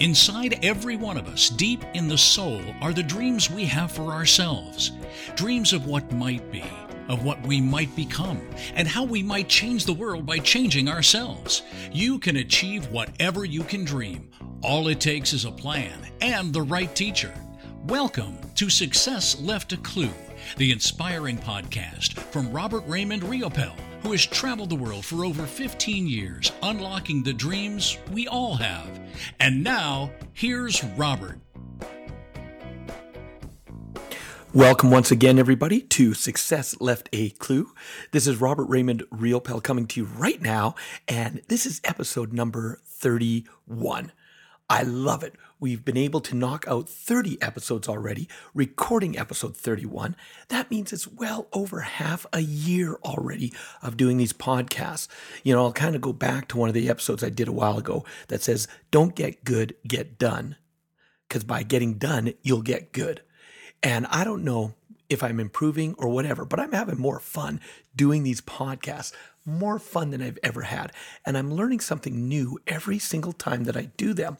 Inside every one of us, deep in the soul, are the dreams we have for ourselves. Dreams of what might be, of what we might become, and how we might change the world by changing ourselves. You can achieve whatever you can dream. All it takes is a plan and the right teacher. Welcome to Success Left a Clue, the inspiring podcast from Robert Raymond Riopel who has traveled the world for over 15 years, unlocking the dreams we all have. And now, here's Robert. Welcome once again, everybody, to Success Left a Clue. This is Robert Raymond Riopel coming to you right now, and this is episode number 31. I love it. We've been able to knock out 30 episodes already, recording episode 31. That means it's well over half a year already of doing these podcasts. You know, I'll kind of go back to one of the episodes I did a while ago that says, Don't get good, get done. Because by getting done, you'll get good. And I don't know if I'm improving or whatever, but I'm having more fun doing these podcasts, more fun than I've ever had. And I'm learning something new every single time that I do them.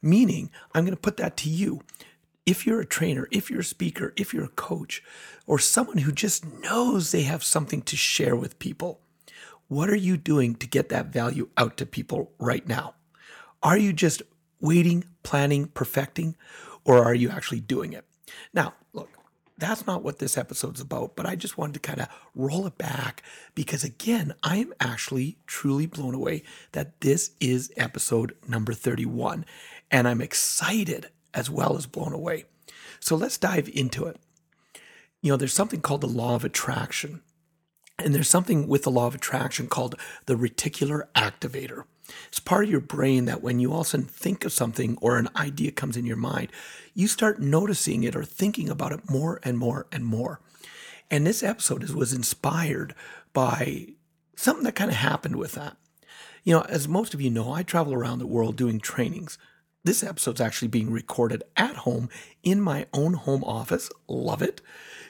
Meaning, I'm going to put that to you. If you're a trainer, if you're a speaker, if you're a coach, or someone who just knows they have something to share with people, what are you doing to get that value out to people right now? Are you just waiting, planning, perfecting, or are you actually doing it? Now, look, that's not what this episode's about, but I just wanted to kind of roll it back because, again, I am actually truly blown away that this is episode number 31 and I'm excited as well as blown away. So let's dive into it. You know, there's something called the law of attraction. And there's something with the law of attraction called the reticular activator. It's part of your brain that when you all of a sudden think of something or an idea comes in your mind, you start noticing it or thinking about it more and more and more. And this episode is, was inspired by something that kind of happened with that. You know, as most of you know, I travel around the world doing trainings this episode's actually being recorded at home in my own home office. Love it.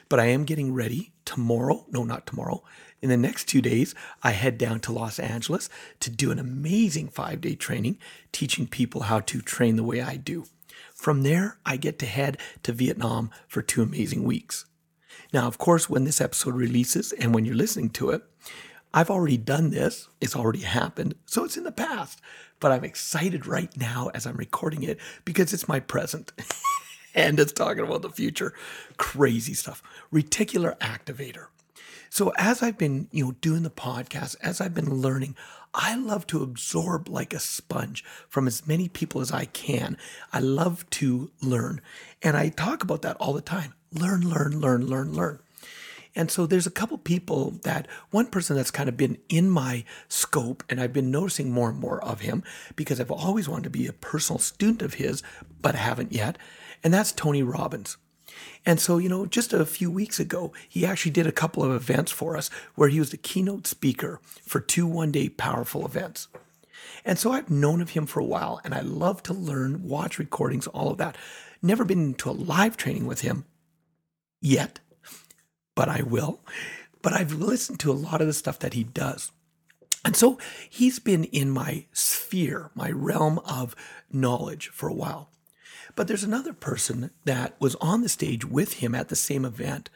But I am getting ready tomorrow. No, not tomorrow. In the next two days, I head down to Los Angeles to do an amazing five day training teaching people how to train the way I do. From there, I get to head to Vietnam for two amazing weeks. Now, of course, when this episode releases and when you're listening to it, I've already done this. It's already happened. So it's in the past but I'm excited right now as I'm recording it because it's my present. and it's talking about the future. Crazy stuff. Reticular activator. So as I've been, you know, doing the podcast, as I've been learning, I love to absorb like a sponge from as many people as I can. I love to learn. And I talk about that all the time. Learn, learn, learn, learn, learn. And so there's a couple people that one person that's kind of been in my scope, and I've been noticing more and more of him because I've always wanted to be a personal student of his, but I haven't yet. And that's Tony Robbins. And so, you know, just a few weeks ago, he actually did a couple of events for us where he was the keynote speaker for two one day powerful events. And so I've known of him for a while and I love to learn, watch recordings, all of that. Never been into a live training with him yet but I will. But I've listened to a lot of the stuff that he does. And so he's been in my sphere, my realm of knowledge for a while. But there's another person that was on the stage with him at the same event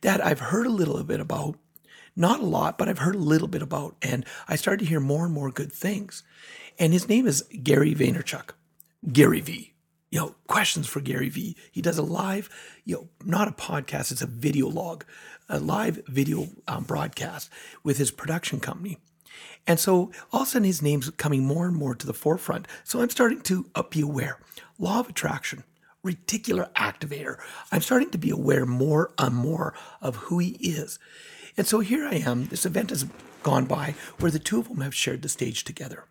that I've heard a little bit about. Not a lot, but I've heard a little bit about. And I started to hear more and more good things. And his name is Gary Vaynerchuk, Gary V you know, questions for Gary Vee. He does a live, you know, not a podcast, it's a video log, a live video um, broadcast with his production company. And so all of a sudden his name's coming more and more to the forefront. So I'm starting to uh, be aware. Law of attraction, reticular activator. I'm starting to be aware more and more of who he is. And so here I am. This event has gone by where the two of them have shared the stage together.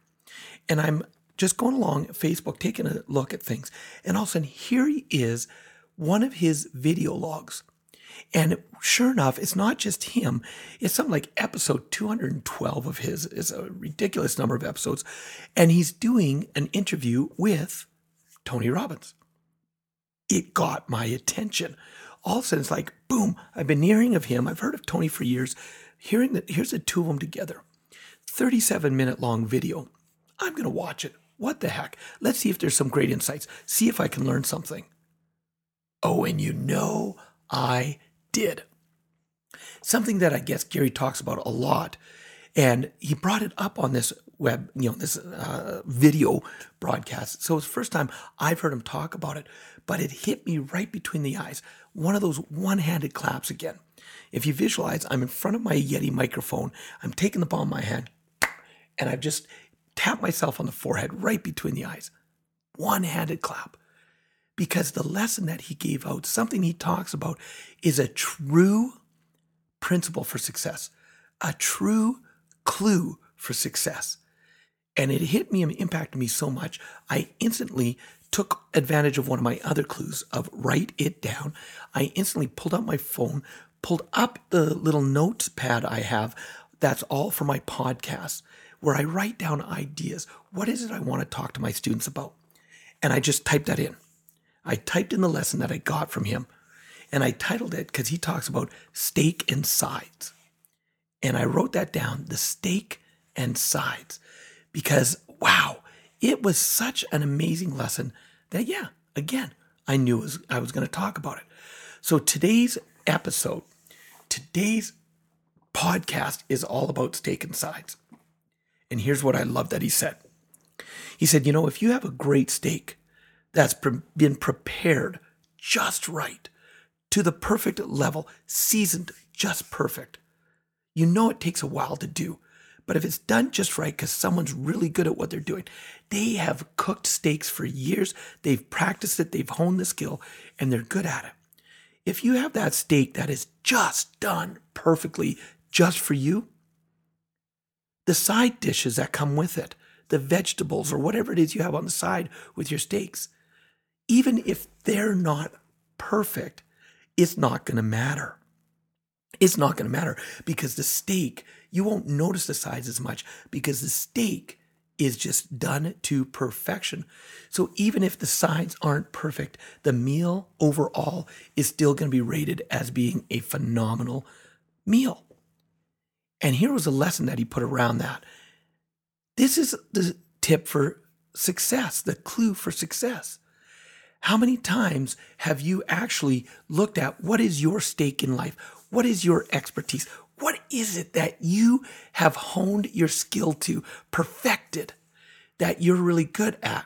And I'm just going along Facebook, taking a look at things. And all of a sudden, here he is, one of his video logs. And sure enough, it's not just him. It's something like episode 212 of his. It's a ridiculous number of episodes. And he's doing an interview with Tony Robbins. It got my attention. All of a sudden, it's like, boom, I've been hearing of him. I've heard of Tony for years. Hearing that, here's the two of them together. 37 minute long video. I'm going to watch it What the heck? Let's see if there's some great insights. See if I can learn something. Oh, and you know I did. Something that I guess Gary talks about a lot, and he brought it up on this web, you know, this uh, video broadcast. So it's the first time I've heard him talk about it, but it hit me right between the eyes. One of those one handed claps again. If you visualize, I'm in front of my Yeti microphone, I'm taking the ball in my hand, and I've just tapped myself on the forehead right between the eyes. One handed clap. Because the lesson that he gave out, something he talks about, is a true principle for success, a true clue for success. And it hit me and impacted me so much, I instantly took advantage of one of my other clues of write it down. I instantly pulled out my phone, pulled up the little notepad I have that's all for my podcast, where I write down ideas. What is it I want to talk to my students about? And I just typed that in. I typed in the lesson that I got from him and I titled it because he talks about steak and sides. And I wrote that down the steak and sides because, wow, it was such an amazing lesson that, yeah, again, I knew was, I was going to talk about it. So today's episode, today's podcast is all about steak and sides. And here's what I love that he said. He said, you know, if you have a great steak that's pre- been prepared just right to the perfect level, seasoned just perfect, you know it takes a while to do. But if it's done just right, because someone's really good at what they're doing, they have cooked steaks for years, they've practiced it, they've honed the skill, and they're good at it. If you have that steak that is just done perfectly just for you, the side dishes that come with it, the vegetables or whatever it is you have on the side with your steaks, even if they're not perfect, it's not going to matter. It's not going to matter because the steak, you won't notice the sides as much because the steak is just done to perfection. So even if the sides aren't perfect, the meal overall is still going to be rated as being a phenomenal meal. And here was a lesson that he put around that. This is the tip for success, the clue for success. How many times have you actually looked at what is your stake in life? What is your expertise? What is it that you have honed your skill to, perfected, that you're really good at?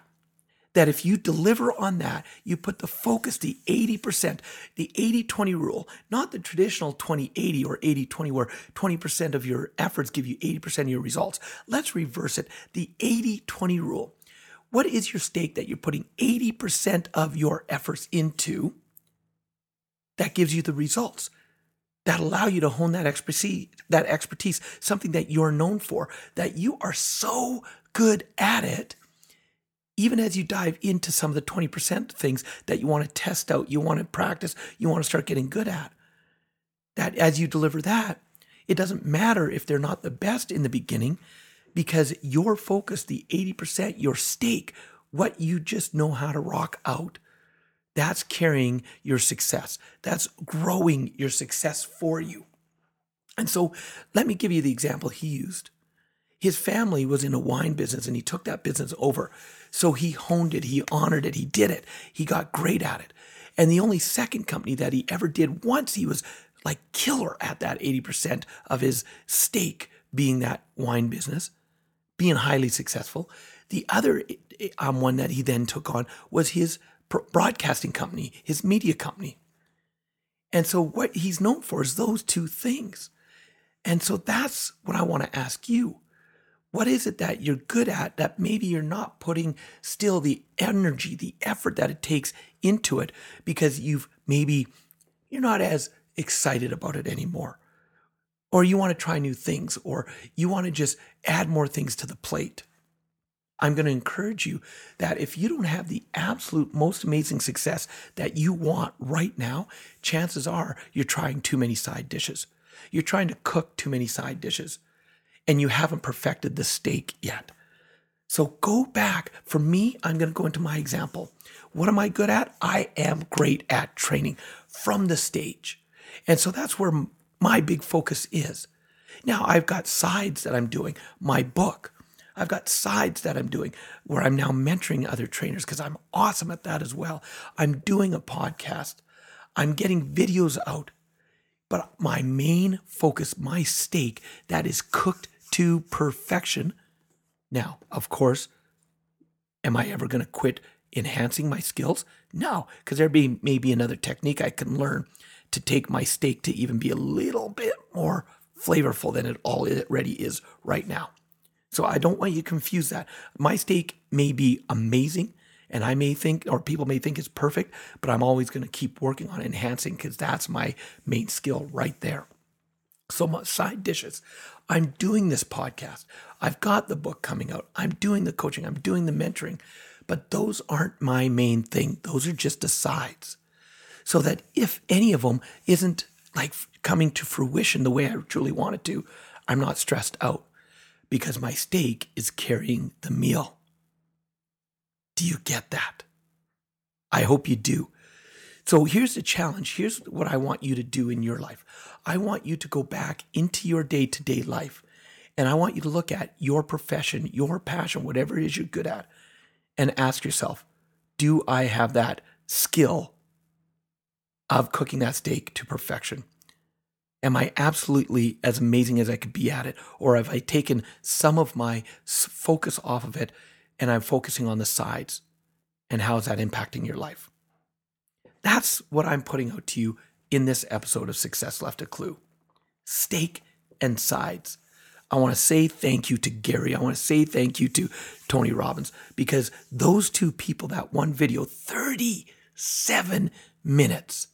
That if you deliver on that, you put the focus, the 80%, the 80 20 rule, not the traditional 20 80 or 80 20, where 20% of your efforts give you 80% of your results. Let's reverse it. The 80 20 rule. What is your steak that you're putting 80% of your efforts into that gives you the results? that allow you to hone that expertise, that expertise, something that you're known for, that you are so good at it. Even as you dive into some of the 20% things that you want to test out, you want to practice, you want to start getting good at, that as you deliver that, it doesn't matter if they're not the best in the beginning because your focus, the 80%, your steak, what you just know how to rock out, that's carrying your success. That's growing your success for you. And so let me give you the example he used. His family was in a wine business and he took that business over. So he honed it, he honored it, he did it, he got great at it. And the only second company that he ever did once, he was like killer at that 80% of his steak being that wine business, being highly successful. The other um, one that he then took on was his broadcasting company, his media company. And so, what he's known for is those two things. And so, that's what I want to ask you. What is it that you're good at that maybe you're not putting still the energy, the effort that it takes into it because you've maybe you're not as excited about it anymore? Or you want to try new things, or you want to just add more things to the plate. I'm going to encourage you that if you don't have the absolute most amazing success that you want right now, chances are you're trying too many side dishes. You're trying to cook too many side dishes and you haven't perfected the steak yet. So go back. For me, I'm going to go into my example. What am I good at? I am great at training from the stage. And so that's where my big focus is. Now, I've got sides that I'm doing. My book, I've got sides that I'm doing where I'm now mentoring other trainers because I'm awesome at that as well. I'm doing a podcast. I'm getting videos out. But my main focus, my steak that is cooked to perfection. Now, of course, am I ever going to quit enhancing my skills? No, because there may be maybe another technique I can learn to take my steak to even be a little bit more flavorful than it already is right now. So I don't want you to confuse that. My steak may be amazing and I may think, or people may think it's perfect, but I'm always going to keep working on enhancing because that's my main skill right there. So much side dishes. I'm doing this podcast. I've got the book coming out. I'm doing the coaching. I'm doing the mentoring. But those aren't my main thing. Those are just asides. So that if any of them isn't like coming to fruition the way I truly want it to, I'm not stressed out because my steak is carrying the meal. Do you get that? I hope you do. So here's the challenge. Here's what I want you to do in your life. I want you to go back into your day to day life and I want you to look at your profession, your passion, whatever it is you're good at, and ask yourself, do I have that skill of cooking that steak to perfection? Am I absolutely as amazing as I could be at it? Or have I taken some of my focus off of it and I'm focusing on the sides? And how is that impacting your life? That's what I'm putting out to you in this episode of Success Left a Clue steak and sides. I want to say thank you to Gary. I want to say thank you to Tony Robbins because those two people, that one video, 37 minutes,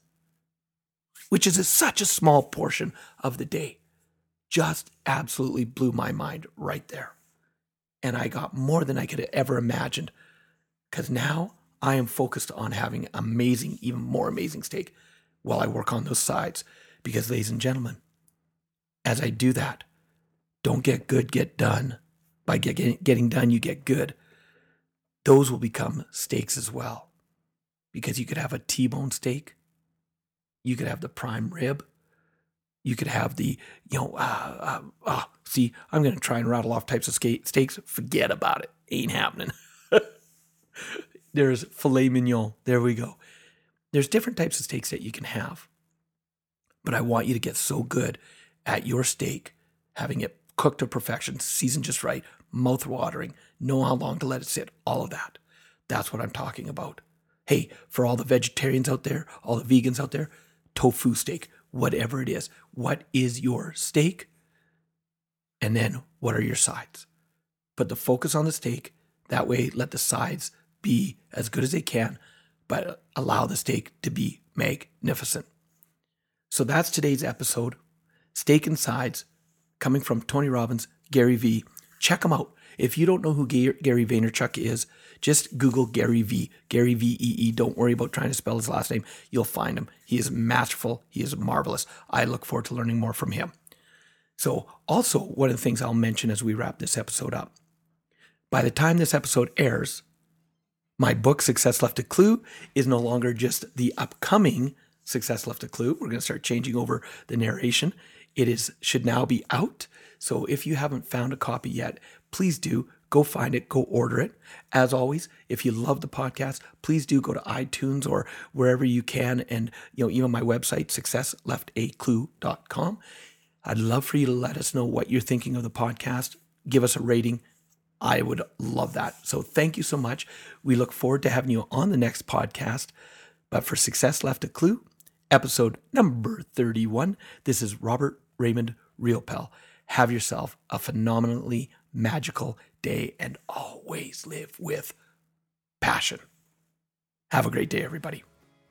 which is a, such a small portion of the day, just absolutely blew my mind right there. And I got more than I could have ever imagined because now I am focused on having amazing, even more amazing steak while I work on those sides. Because, ladies and gentlemen, as I do that, don't get good, get done. By get, getting done, you get good. Those will become steaks as well. Because you could have a T bone steak, you could have the prime rib, you could have the, you know, uh, uh, uh, see, I'm going to try and rattle off types of steaks. Forget about it. Ain't happening. There's filet mignon. There we go. There's different types of steaks that you can have. But I want you to get so good at your steak, having it cooked to perfection, seasoned just right, mouth watering, know how long to let it sit, all of that. That's what I'm talking about. Hey, for all the vegetarians out there, all the vegans out there, tofu steak, whatever it is, what is your steak? And then what are your sides? Put the focus on the steak. That way, let the sides be as good as they can, but allow the steak to be magnificent. So that's today's episode. Steak and sides coming from Tony Robbins, Gary Vee. Check them out. If you don't know who Gary Vaynerchuk is, just Google Gary V. Gary V E E. Don't worry about trying to spell his last name. You'll find him. He is masterful. He is marvelous. I look forward to learning more from him. So, also, one of the things I'll mention as we wrap this episode up by the time this episode airs, my book, Success Left a Clue, is no longer just the upcoming Success Left a Clue. We're going to start changing over the narration. It is should now be out. So if you haven't found a copy yet, please do go find it, go order it. As always, if you love the podcast, please do go to iTunes or wherever you can and you know even my website successleftaclue.com. I'd love for you to let us know what you're thinking of the podcast. Give us a rating. I would love that. So thank you so much. We look forward to having you on the next podcast. But for Success Left a Clue, episode number 31, this is Robert Raymond Riopel. Have yourself a phenomenally magical day and always live with passion. Have a great day, everybody.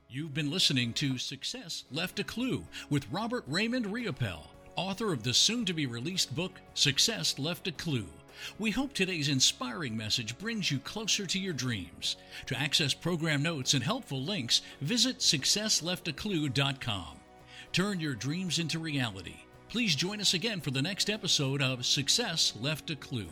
You've been listening to Success Left a Clue with Robert Raymond Riopel, author of the soon to be released book Success Left a Clue. We hope today's inspiring message brings you closer to your dreams. To access program notes and helpful links, visit successleftaclue.com. Turn your dreams into reality Please join us again for the next episode of Success Left a Clue.